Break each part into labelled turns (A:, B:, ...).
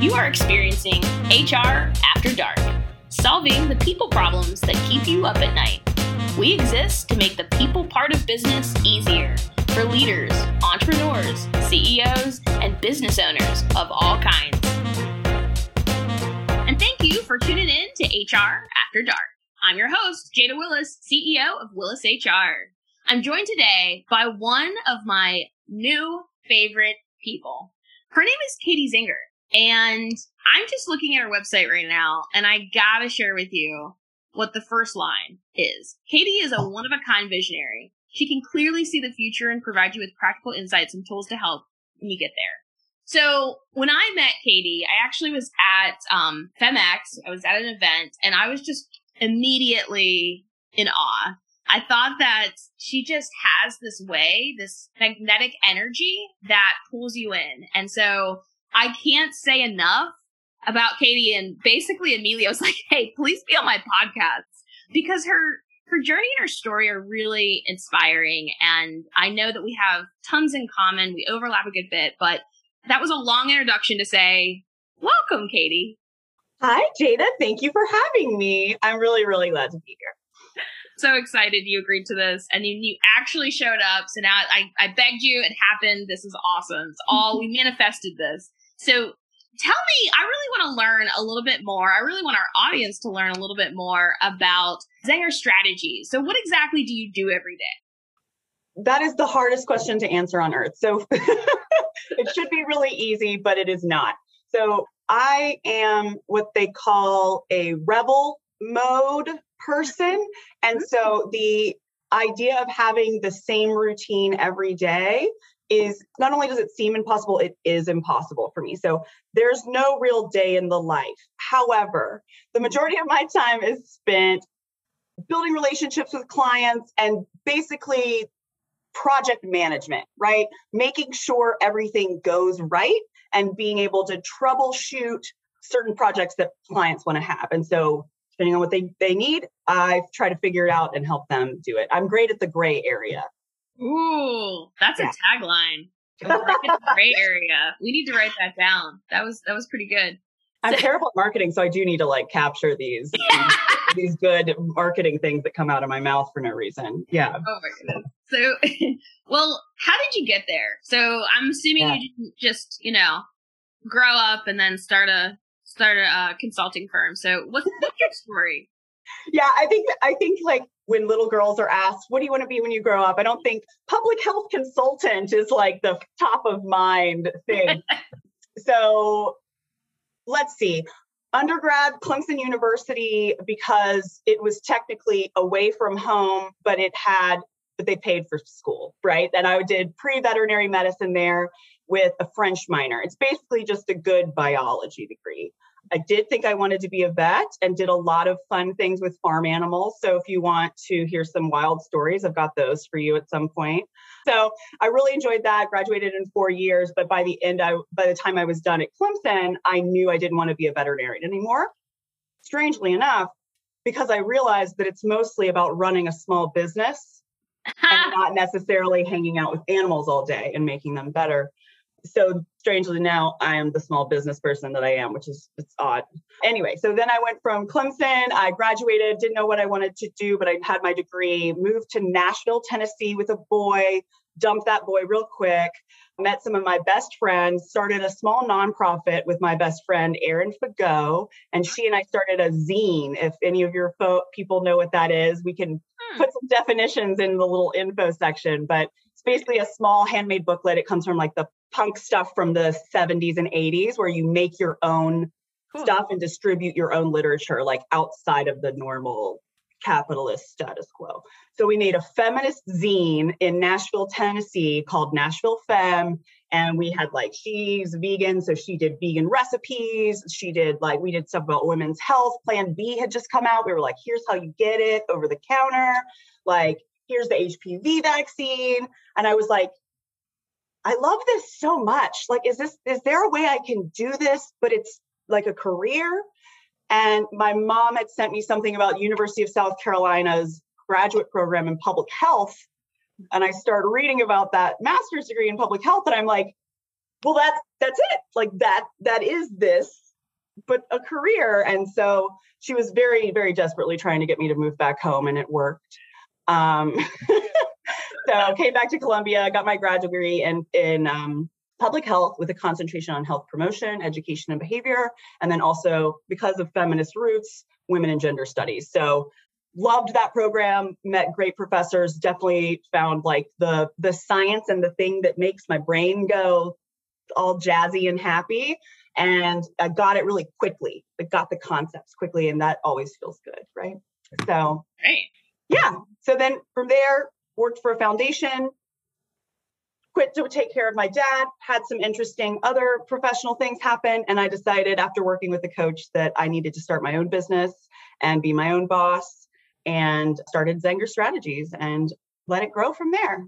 A: You are experiencing HR After Dark, solving the people problems that keep you up at night. We exist to make the people part of business easier for leaders, entrepreneurs, CEOs, and business owners of all kinds. And thank you for tuning in to HR After Dark. I'm your host, Jada Willis, CEO of Willis HR. I'm joined today by one of my new favorite people. Her name is Katie Zenger, and I'm just looking at her website right now, and I gotta share with you what the first line is. Katie is a one of a kind visionary. She can clearly see the future and provide you with practical insights and tools to help when you get there. So when I met Katie, I actually was at um, FemX. I was at an event, and I was just immediately in awe. I thought that she just has this way, this magnetic energy that pulls you in. And so I can't say enough about Katie. And basically, Amelia was like, Hey, please be on my podcast because her, her journey and her story are really inspiring. And I know that we have tons in common. We overlap a good bit, but that was a long introduction to say, welcome, Katie.
B: Hi, Jada. Thank you for having me. I'm really, really glad to be here.
A: So excited you agreed to this and you, you actually showed up. So now I, I begged you. It happened. This is awesome. It's all, we manifested this. So tell me, I really want to learn a little bit more. I really want our audience to learn a little bit more about Zenger strategies. So what exactly do you do every day?
B: That is the hardest question to answer on earth. So it should be really easy, but it is not. So I am what they call a rebel mode person. And so mm. the idea of having the same routine every day is not only does it seem impossible, it is impossible for me. So there's no real day in the life. However, the majority of my time is spent building relationships with clients and basically project management, right? Making sure everything goes right and being able to troubleshoot certain projects that clients want to have. And so, depending on what they, they need, I try to figure it out and help them do it. I'm great at the gray area.
A: Ooh, that's yeah. a tagline. gray area. We need to write that down. That was that was pretty good.
B: I'm terrible at marketing, so I do need to like capture these these good marketing things that come out of my mouth for no reason. Yeah.
A: Oh my goodness. So, well, how did you get there? So I'm assuming yeah. you didn't just you know grow up and then start a start a uh, consulting firm. So what's, what's your story?
B: Yeah, I think I think like when little girls are asked, "What do you want to be when you grow up?" I don't think public health consultant is like the top of mind thing. so let's see undergrad clemson university because it was technically away from home but it had but they paid for school right and i did pre-veterinary medicine there with a french minor it's basically just a good biology degree I did think I wanted to be a vet and did a lot of fun things with farm animals. So if you want to hear some wild stories, I've got those for you at some point. So I really enjoyed that. Graduated in four years, but by the end, I by the time I was done at Clemson, I knew I didn't want to be a veterinarian anymore. Strangely enough, because I realized that it's mostly about running a small business and not necessarily hanging out with animals all day and making them better so strangely now I am the small business person that I am, which is it's odd. Anyway, so then I went from Clemson, I graduated, didn't know what I wanted to do, but I had my degree, moved to Nashville, Tennessee with a boy, dumped that boy real quick, met some of my best friends, started a small nonprofit with my best friend Erin Fagot, and she and I started a zine. If any of your fo- people know what that is, we can hmm. put some definitions in the little info section, but it's basically a small handmade booklet. It comes from like the punk stuff from the 70s and 80s where you make your own cool. stuff and distribute your own literature like outside of the normal capitalist status quo. So we made a feminist zine in Nashville, Tennessee called Nashville Femme. And we had like, she's vegan. So she did vegan recipes. She did like, we did stuff about women's health. Plan B had just come out. We were like, here's how you get it over the counter. Like, here's the HPV vaccine. And I was like, I love this so much. Like, is this, is there a way I can do this, but it's like a career? And my mom had sent me something about University of South Carolina's graduate program in public health. And I started reading about that master's degree in public health. And I'm like, well, that's that's it. Like that that is this, but a career. And so she was very very desperately trying to get me to move back home, and it worked. Um, so came back to Columbia, got my grad degree in in um, public health with a concentration on health promotion, education, and behavior, and then also because of feminist roots, women and gender studies. So loved that program met great professors definitely found like the the science and the thing that makes my brain go all jazzy and happy and i got it really quickly I got the concepts quickly and that always feels good right so
A: Great.
B: Yeah so then from there worked for a foundation quit to take care of my dad had some interesting other professional things happen and i decided after working with a coach that i needed to start my own business and be my own boss and started Zenger Strategies and let it grow from there.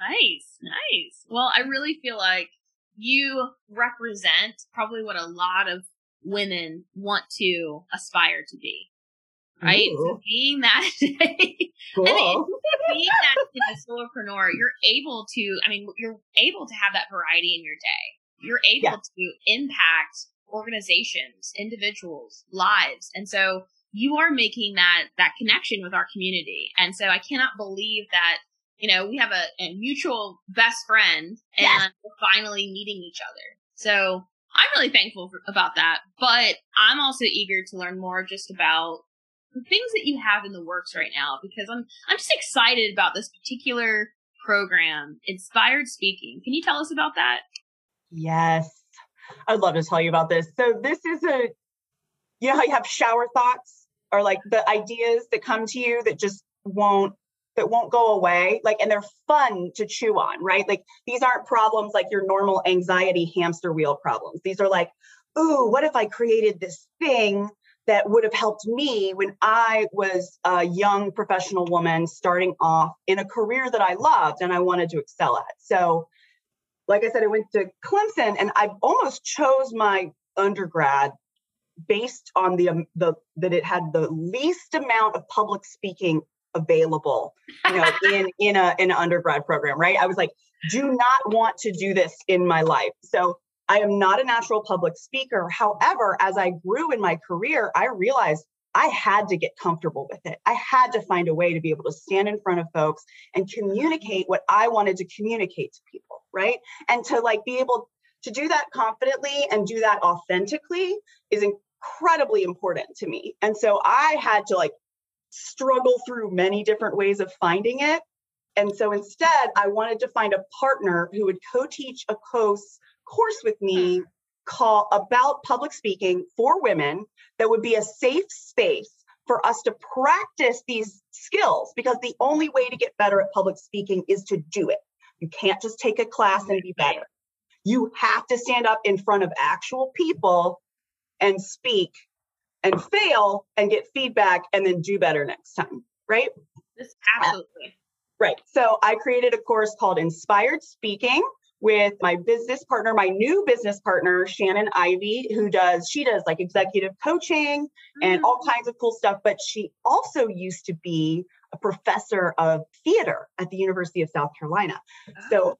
A: Nice, nice. Well, I really feel like you represent probably what a lot of women want to aspire to be. Right? So being that
B: cool. I mean,
A: being that you know, solopreneur, you're able to I mean, you're able to have that variety in your day. You're able yeah. to impact organizations, individuals, lives. And so you are making that that connection with our community. And so I cannot believe that you know we have a, a mutual best friend and we're finally meeting each other. So I'm really thankful for, about that. But I'm also eager to learn more just about the things that you have in the works right now because I'm I'm just excited about this particular program, Inspired Speaking. Can you tell us about that?
B: Yes. I'd love to tell you about this. So this is a you know how you have shower thoughts or like the ideas that come to you that just won't that won't go away like and they're fun to chew on right like these aren't problems like your normal anxiety hamster wheel problems these are like ooh what if i created this thing that would have helped me when i was a young professional woman starting off in a career that i loved and i wanted to excel at. So like i said i went to clemson and i almost chose my undergrad based on the um, the that it had the least amount of public speaking available you know in in a in an undergrad program right? I was like do not want to do this in my life. So i am not a natural public speaker however as i grew in my career i realized i had to get comfortable with it i had to find a way to be able to stand in front of folks and communicate what i wanted to communicate to people right and to like be able to do that confidently and do that authentically is incredibly important to me. And so I had to like struggle through many different ways of finding it. And so instead, I wanted to find a partner who would co-teach a course course with me hmm. call about public speaking for women that would be a safe space for us to practice these skills because the only way to get better at public speaking is to do it. You can't just take a class and be better. You have to stand up in front of actual people and speak and fail and get feedback and then do better next time, right?
A: This absolutely.
B: Right. So I created a course called Inspired Speaking with my business partner, my new business partner, Shannon Ivy, who does, she does like executive coaching and mm-hmm. all kinds of cool stuff. But she also used to be a professor of theater at the University of South Carolina. Oh. So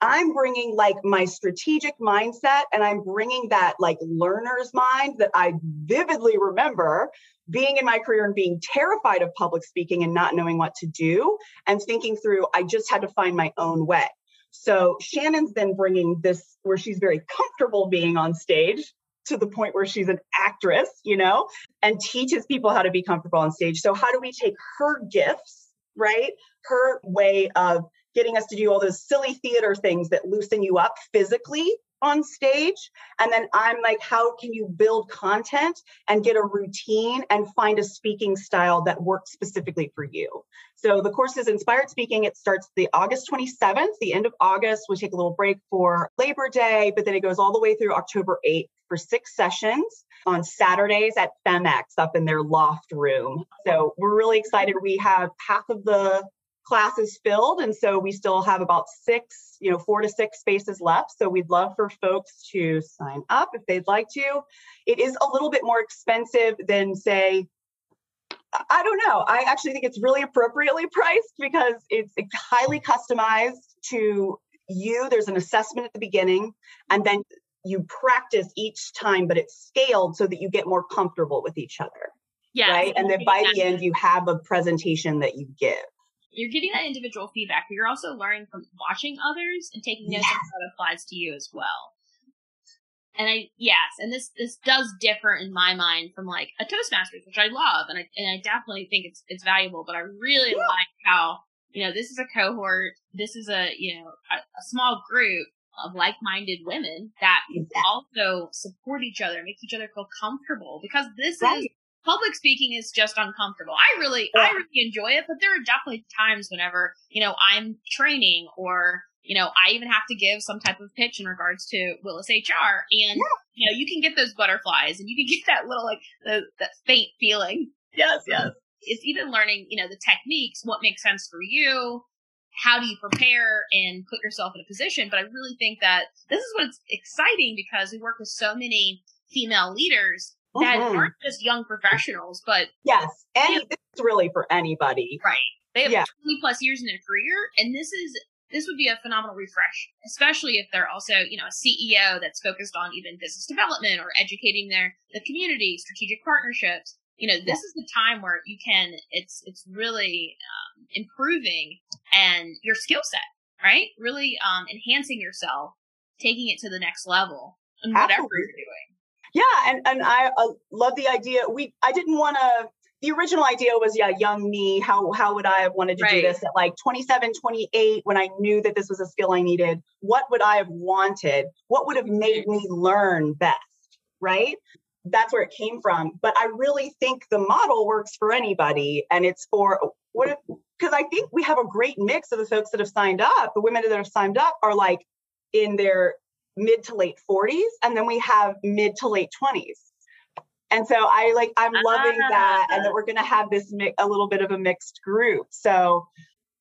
B: I'm bringing like my strategic mindset and I'm bringing that like learner's mind that I vividly remember being in my career and being terrified of public speaking and not knowing what to do and thinking through, I just had to find my own way. So Shannon's then bringing this where she's very comfortable being on stage to the point where she's an actress, you know, and teaches people how to be comfortable on stage. So, how do we take her gifts, right? Her way of getting us to do all those silly theater things that loosen you up physically on stage. And then I'm like, how can you build content and get a routine and find a speaking style that works specifically for you? So the course is Inspired Speaking. It starts the August 27th, the end of August. We take a little break for Labor Day, but then it goes all the way through October 8th for six sessions on Saturdays at FEMEX up in their loft room. So we're really excited. We have half of the class is filled and so we still have about six you know four to six spaces left so we'd love for folks to sign up if they'd like to it is a little bit more expensive than say i don't know i actually think it's really appropriately priced because it's, it's highly customized to you, there's an assessment at the beginning, and then you practice each time, but it's scaled so that you get more comfortable with each other.
A: Yeah.
B: Right. And then by the end, you have a presentation that you give.
A: You're getting that individual feedback, but you're also learning from watching others and taking notes yes. how it applies to you as well. And I yes, and this this does differ in my mind from like a Toastmasters, which I love, and I and I definitely think it's it's valuable. But I really yeah. like how you know this is a cohort, this is a you know a, a small group of like-minded women that exactly. also support each other, make each other feel comfortable because this right. is public speaking is just uncomfortable. I really, yeah. I really enjoy it, but there are definitely times whenever, you know, I'm training or, you know, I even have to give some type of pitch in regards to Willis HR and, yeah. you know, you can get those butterflies and you can get that little, like, the, that faint feeling.
B: Yes, yes.
A: Um, it's even learning, you know, the techniques, what makes sense for you, how do you prepare and put yourself in a position. But I really think that this is what's exciting because we work with so many female leaders that mm-hmm. aren't just young professionals, but
B: yes, any this is really for anybody,
A: right? They have yeah. 20 plus years in their career, and this is this would be a phenomenal refresh, especially if they're also you know a CEO that's focused on even business development or educating their the community, strategic partnerships. You know, this yeah. is the time where you can it's it's really um, improving and your skill set, right? Really um, enhancing yourself, taking it to the next level, and whatever Absolutely. you're doing
B: yeah and and i uh, love the idea. We i didn't want to the original idea was yeah young me how how would i have wanted to right. do this at like 27 28 when i knew that this was a skill i needed what would i have wanted? What would have made me learn best right? That's where it came from but i really think the model works for anybody and it's for what because i think we have a great mix of the folks that have signed up the women that have signed up are like in their mid to late 40s and then we have mid to late 20s and so i like i'm loving that and that we're going to have this mi- a little bit of a mixed group. So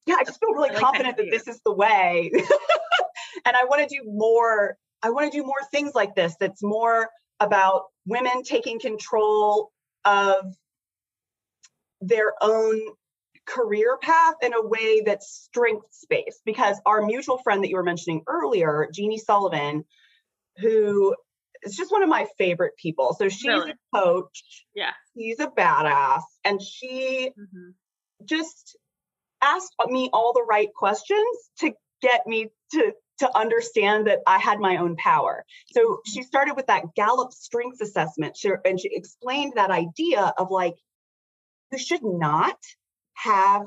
B: yeah i just feel really like confident that this is the way. And i want to do more i want to do more things like this that's more about women taking control of their own career path in a way that's strengths based because our mutual friend that you were mentioning earlier, Jeannie Sullivan, who is just one of my favorite people. So she's really? a coach.
A: Yeah.
B: She's a badass. And she mm-hmm. just asked me all the right questions to get me to to understand that I had my own power. So she mm-hmm. started with that Gallup strengths assessment. She, and she explained that idea of like, you should not have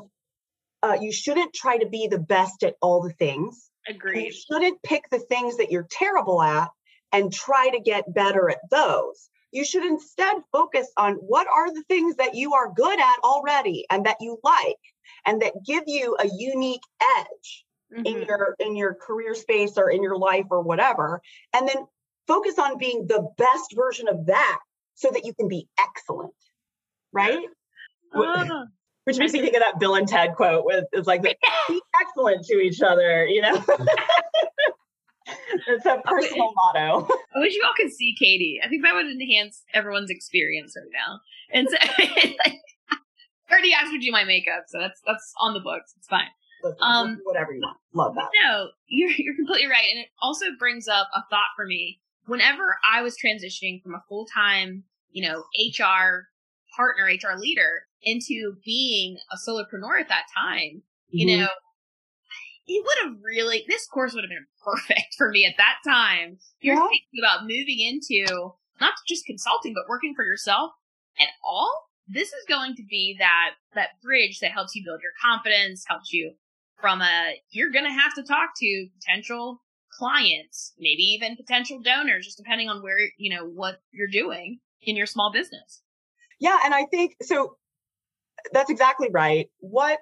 B: uh, you shouldn't try to be the best at all the things.
A: Agreed.
B: You shouldn't pick the things that you're terrible at and try to get better at those. You should instead focus on what are the things that you are good at already and that you like and that give you a unique edge mm-hmm. in your in your career space or in your life or whatever. And then focus on being the best version of that so that you can be excellent. Right? Uh, which makes me think of that Bill and Ted quote with it's like be excellent to each other, you know. it's a personal motto.
A: I wish you all could see Katie. I think that would enhance everyone's experience right now. And so like, I already asked to do my makeup, so that's that's on the books. It's fine.
B: Um, whatever you want. Love that.
A: No, you're you're completely right, and it also brings up a thought for me. Whenever I was transitioning from a full time, you know, HR partner, HR leader, into being a solopreneur at that time, you mm-hmm. know, it would have really, this course would have been perfect for me at that time. You're yeah. thinking about moving into not just consulting, but working for yourself at all. This is going to be that, that bridge that helps you build your confidence, helps you from a, you're going to have to talk to potential clients, maybe even potential donors, just depending on where, you know, what you're doing in your small business.
B: Yeah. And I think so that's exactly right. What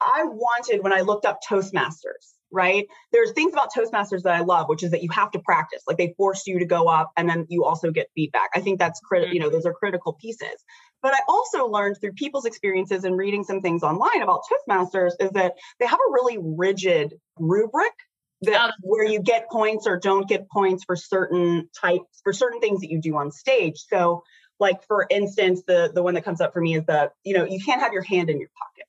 B: I wanted when I looked up Toastmasters, right? There's things about Toastmasters that I love, which is that you have to practice. Like they force you to go up and then you also get feedback. I think that's critical, you know, those are critical pieces. But I also learned through people's experiences and reading some things online about Toastmasters is that they have a really rigid rubric that oh. where you get points or don't get points for certain types for certain things that you do on stage. So like for instance, the the one that comes up for me is the you know you can't have your hand in your pocket.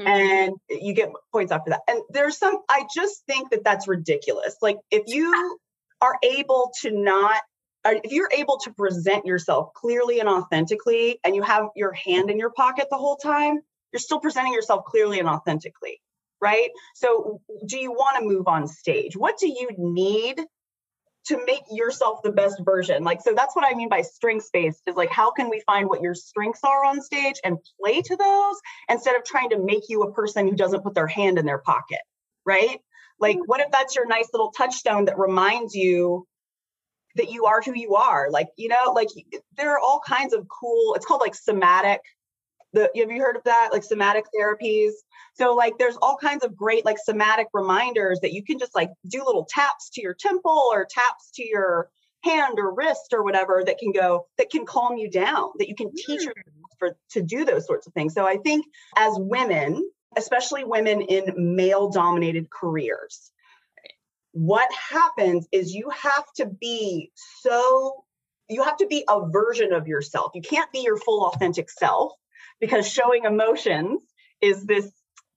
B: mm-hmm. and you get points after that. And there's some, I just think that that's ridiculous. Like if you are able to not, if you're able to present yourself clearly and authentically, and you have your hand in your pocket the whole time, you're still presenting yourself clearly and authentically, right? So, do you want to move on stage? What do you need to make yourself the best version. Like, so that's what I mean by strengths based is like, how can we find what your strengths are on stage and play to those instead of trying to make you a person who doesn't put their hand in their pocket, right? Like, mm-hmm. what if that's your nice little touchstone that reminds you that you are who you are? Like, you know, like there are all kinds of cool, it's called like somatic the have you heard of that? Like somatic therapies? So like there's all kinds of great like somatic reminders that you can just like do little taps to your temple or taps to your hand or wrist or whatever that can go that can calm you down that you can teach mm. for to do those sorts of things. So i think as women especially women in male dominated careers what happens is you have to be so you have to be a version of yourself. You can't be your full authentic self because showing emotions is this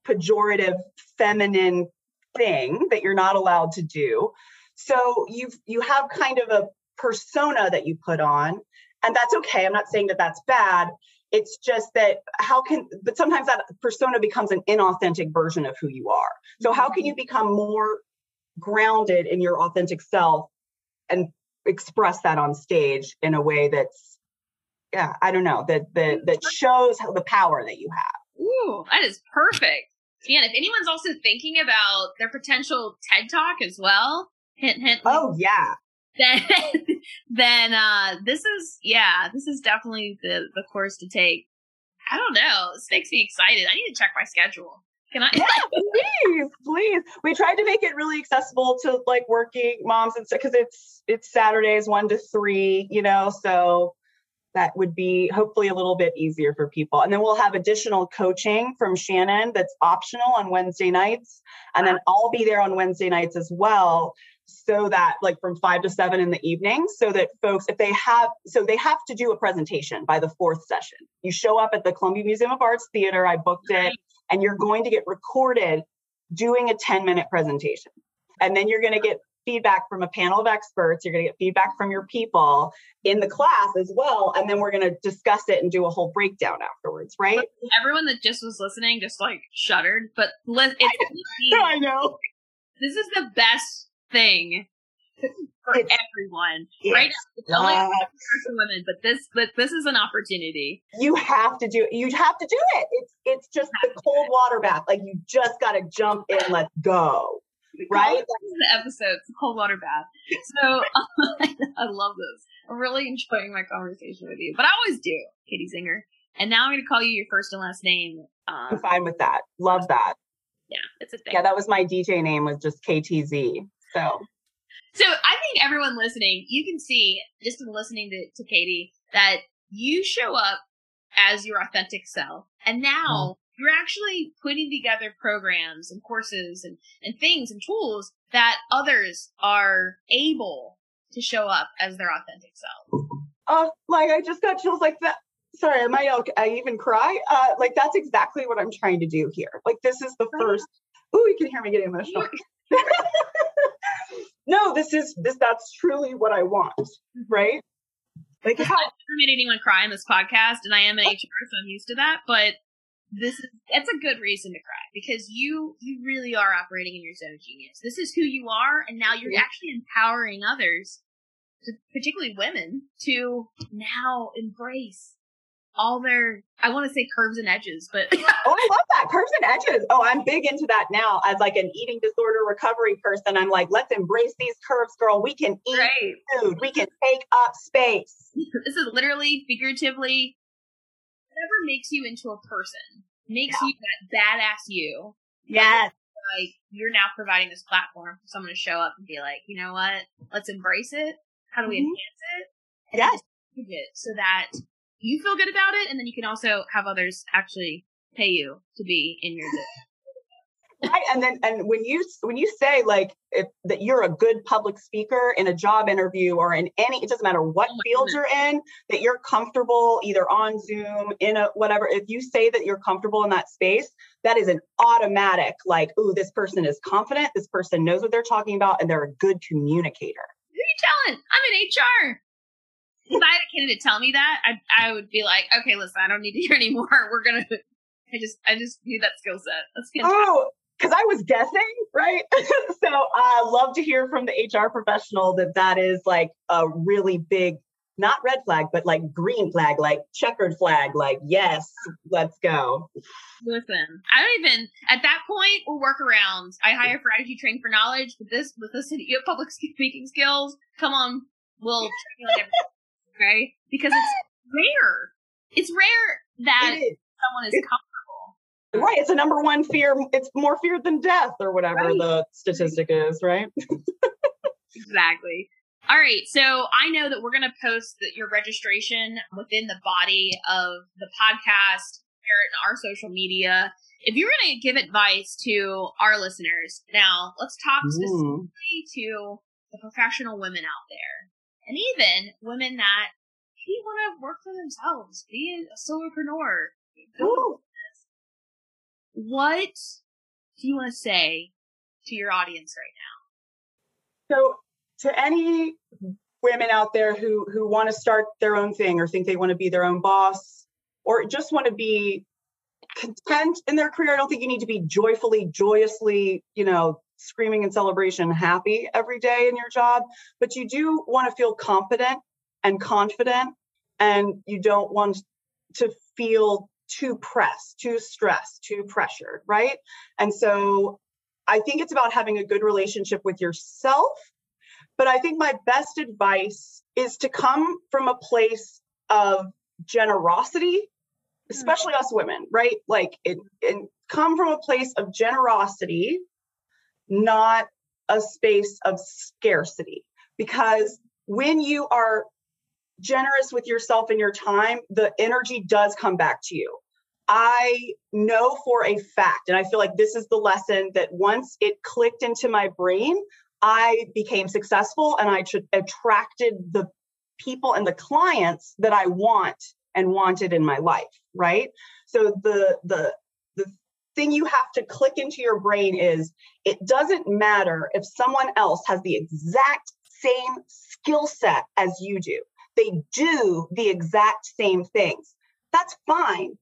B: pejorative feminine thing that you're not allowed to do. So you you have kind of a persona that you put on and that's okay. I'm not saying that that's bad. It's just that how can but sometimes that persona becomes an inauthentic version of who you are. So how can you become more grounded in your authentic self and express that on stage in a way that's yeah, I don't know that that that shows how the power that you have.
A: Ooh, that is perfect. Yeah, if anyone's also thinking about their potential TED Talk as well, hint hint.
B: Oh yeah.
A: Then then uh this is yeah, this is definitely the the course to take. I don't know. This makes me excited. I need to check my schedule. Can I?
B: Yeah, please, please. We tried to make it really accessible to like working moms and stuff because it's it's Saturdays one to three, you know. So that would be hopefully a little bit easier for people. And then we'll have additional coaching from Shannon that's optional on Wednesday nights. And then I'll be there on Wednesday nights as well. So that, like from five to seven in the evening, so that folks, if they have, so they have to do a presentation by the fourth session. You show up at the Columbia Museum of Arts Theater, I booked it, and you're going to get recorded doing a 10 minute presentation. And then you're going to get feedback from a panel of experts. You're going to get feedback from your people in the class as well. And then we're going to discuss it and do a whole breakdown afterwards, right?
A: Everyone that just was listening just like shuddered. But it's,
B: I know.
A: This is the best thing for it's, everyone. right now. It's only for women, but this but this is an opportunity.
B: You have to do it. You have to do it. It's it's just the cold water bath. Like you just gotta jump in, let's go right?
A: The episode. It's a cold water bath. So I love this. I'm really enjoying my conversation with you, but I always do, Katie Zenger. And now I'm going to call you your first and last name.
B: Um, I'm fine with that. Love that.
A: Yeah, it's a thing.
B: Yeah, that was my DJ name was just KTZ. So.
A: So I think everyone listening, you can see just in listening to, to Katie that you show up as your authentic self. And now you're actually putting together programs and courses and, and things and tools that others are able to show up as their authentic self.
B: Uh, like I just got chills like that. Sorry, am I might I even cry. Uh, like that's exactly what I'm trying to do here. Like this is the first. Oh, you can hear me getting emotional. no, this is this. That's truly what I want, right?
A: Like how I've never made anyone cry in this podcast, and I am an HR, so I'm used to that. But this is that's a good reason to cry because you you really are operating in your zone of genius. This is who you are, and now you're yeah. actually empowering others, to, particularly women, to now embrace all their I want to say curves and edges, but
B: oh, I love that curves and edges. Oh, I'm big into that now as like an eating disorder recovery person. I'm like, let's embrace these curves, girl. We can eat right. food. We can take up space.
A: This is literally, figuratively, whatever makes you into a person makes yeah. you that badass you.
B: Yes.
A: Like you're now providing this platform for someone to show up and be like, you know what? Let's embrace it. How do we mm-hmm. enhance it?
B: And yes.
A: It so that you feel good about it, and then you can also have others actually pay you to be in your.
B: right and then and when you when you say like if, that you're a good public speaker in a job interview or in any it doesn't matter what oh field goodness. you're in that you're comfortable either on zoom in a whatever if you say that you're comfortable in that space that is an automatic like oh this person is confident this person knows what they're talking about and they're a good communicator
A: who are you telling i'm in hr if I had a candidate tell me that, I I would be like, okay, listen, I don't need to hear anymore. We're gonna. I just I just need that skill set. That's fantastic.
B: Oh, because I was guessing, right? so I love to hear from the HR professional that that is like a really big, not red flag, but like green flag, like checkered flag, like, yes, let's go.
A: Listen, I don't even, at that point, we'll work around. I hire for attitude training for knowledge, but this, with this, you have public speaking skills. Come on, we'll train okay? Because it's rare. It's rare that someone is comfortable
B: Right. It's a number one fear. It's more fear than death or whatever right. the statistic is, right?
A: exactly. All right. So I know that we're going to post the, your registration within the body of the podcast, in our social media. If you're going to give advice to our listeners, now let's talk specifically to the professional women out there and even women that maybe want to work for themselves, be a solopreneur, go what do you want to say to your audience right
B: now? So, to any women out there who who want to start their own thing or think they want to be their own boss or just want to be content in their career, I don't think you need to be joyfully, joyously, you know, screaming in celebration, happy every day in your job, but you do want to feel competent and confident and you don't want to feel too pressed, too stressed, too pressured, right? And so I think it's about having a good relationship with yourself. But I think my best advice is to come from a place of generosity, hmm. especially us women, right? Like it, it come from a place of generosity, not a space of scarcity. Because when you are generous with yourself and your time, the energy does come back to you. I know for a fact, and I feel like this is the lesson that once it clicked into my brain, I became successful and I tr- attracted the people and the clients that I want and wanted in my life, right? So the the the thing you have to click into your brain is it doesn't matter if someone else has the exact same skill set as you do they do the exact same things. That's fine.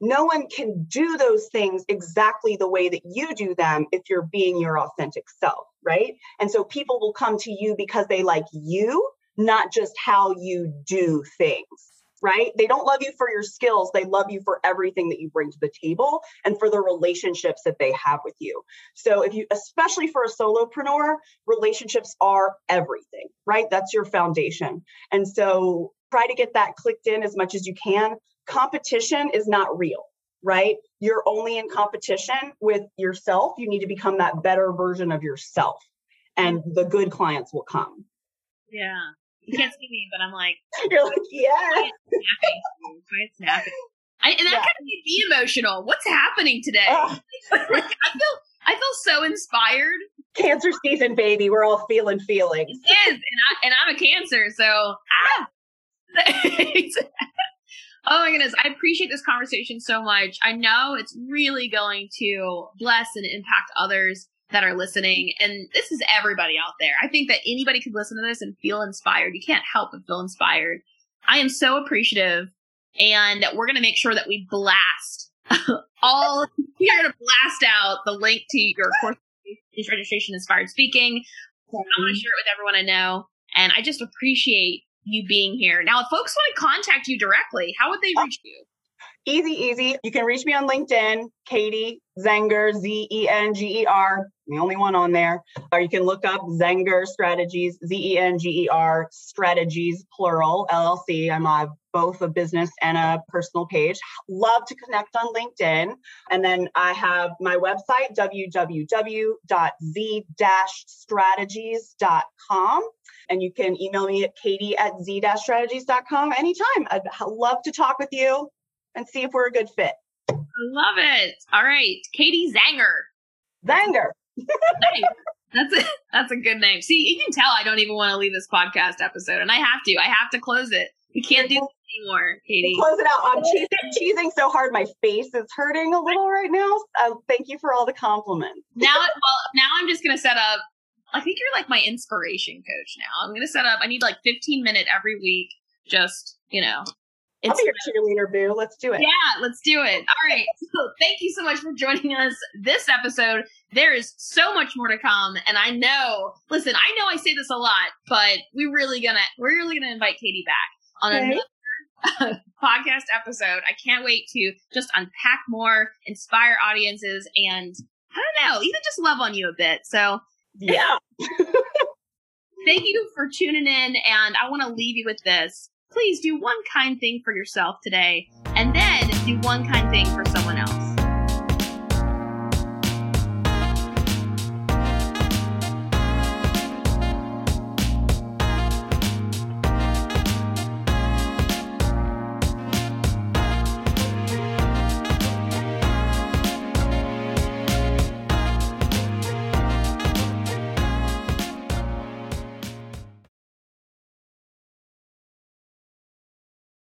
B: No one can do those things exactly the way that you do them if you're being your authentic self, right? And so people will come to you because they like you, not just how you do things right? They don't love you for your skills. They love you for everything that you bring to the table and for the relationships that they have with you. So, if you, especially for a solopreneur, relationships are everything, right? That's your foundation. And so, try to get that clicked in as much as you can. Competition is not real, right? You're only in competition with yourself. You need to become that better version of yourself, and the good clients will come.
A: Yeah. You can't see me, but I'm like,
B: you're like, yeah.
A: Snapping. I, and that yeah. kind of made me emotional. What's happening today? like, I feel, I feel so inspired.
B: Cancer season, baby. We're all feeling feelings.
A: It is, and I and I'm a Cancer, so ah. oh my goodness, I appreciate this conversation so much. I know it's really going to bless and impact others that are listening. And this is everybody out there. I think that anybody could listen to this and feel inspired. You can't help but feel inspired. I am so appreciative. And we're going to make sure that we blast all, we're going to blast out the link to your course registration inspired speaking. I want to share it with everyone I know. And I just appreciate you being here. Now, if folks want to contact you directly, how would they oh, reach you?
B: Easy, easy. You can reach me on LinkedIn, Katie Zenger, Z E N G E R, the only one on there. Or you can look up Zenger Strategies, Z E N G E R Strategies, plural, LLC. I'm on both a business and a personal page. Love to connect on LinkedIn. And then I have my website, www.z-strategies.com. And you can email me at katie at z-strategies.com anytime. I'd love to talk with you and see if we're a good fit.
A: I love it. All right. Katie Zanger.
B: Zanger.
A: That's a that's a good name. See, you can tell I don't even want to leave this podcast episode, and I have to. I have to close it. We can't do this anymore, Katie.
B: Close it out. I'm cheesing, cheesing so hard my face is hurting a little right now. Uh, thank you for all the compliments.
A: Now, well, now I'm just gonna set up. I think you're like my inspiration coach now. I'm gonna set up. I need like 15 minute every week. Just you know,
B: I'll be your cheerleader, boo. Let's do it.
A: Yeah, let's do it. All right. So thank you so much for joining us this episode. There is so much more to come. And I know, listen, I know I say this a lot, but we're really gonna we're really gonna invite Katie back on okay. another podcast episode. I can't wait to just unpack more, inspire audiences, and I don't know, even just love on you a bit. So
B: yeah.
A: thank you for tuning in, and I want to leave you with this please do one kind thing for yourself today and then do one kind thing for someone else.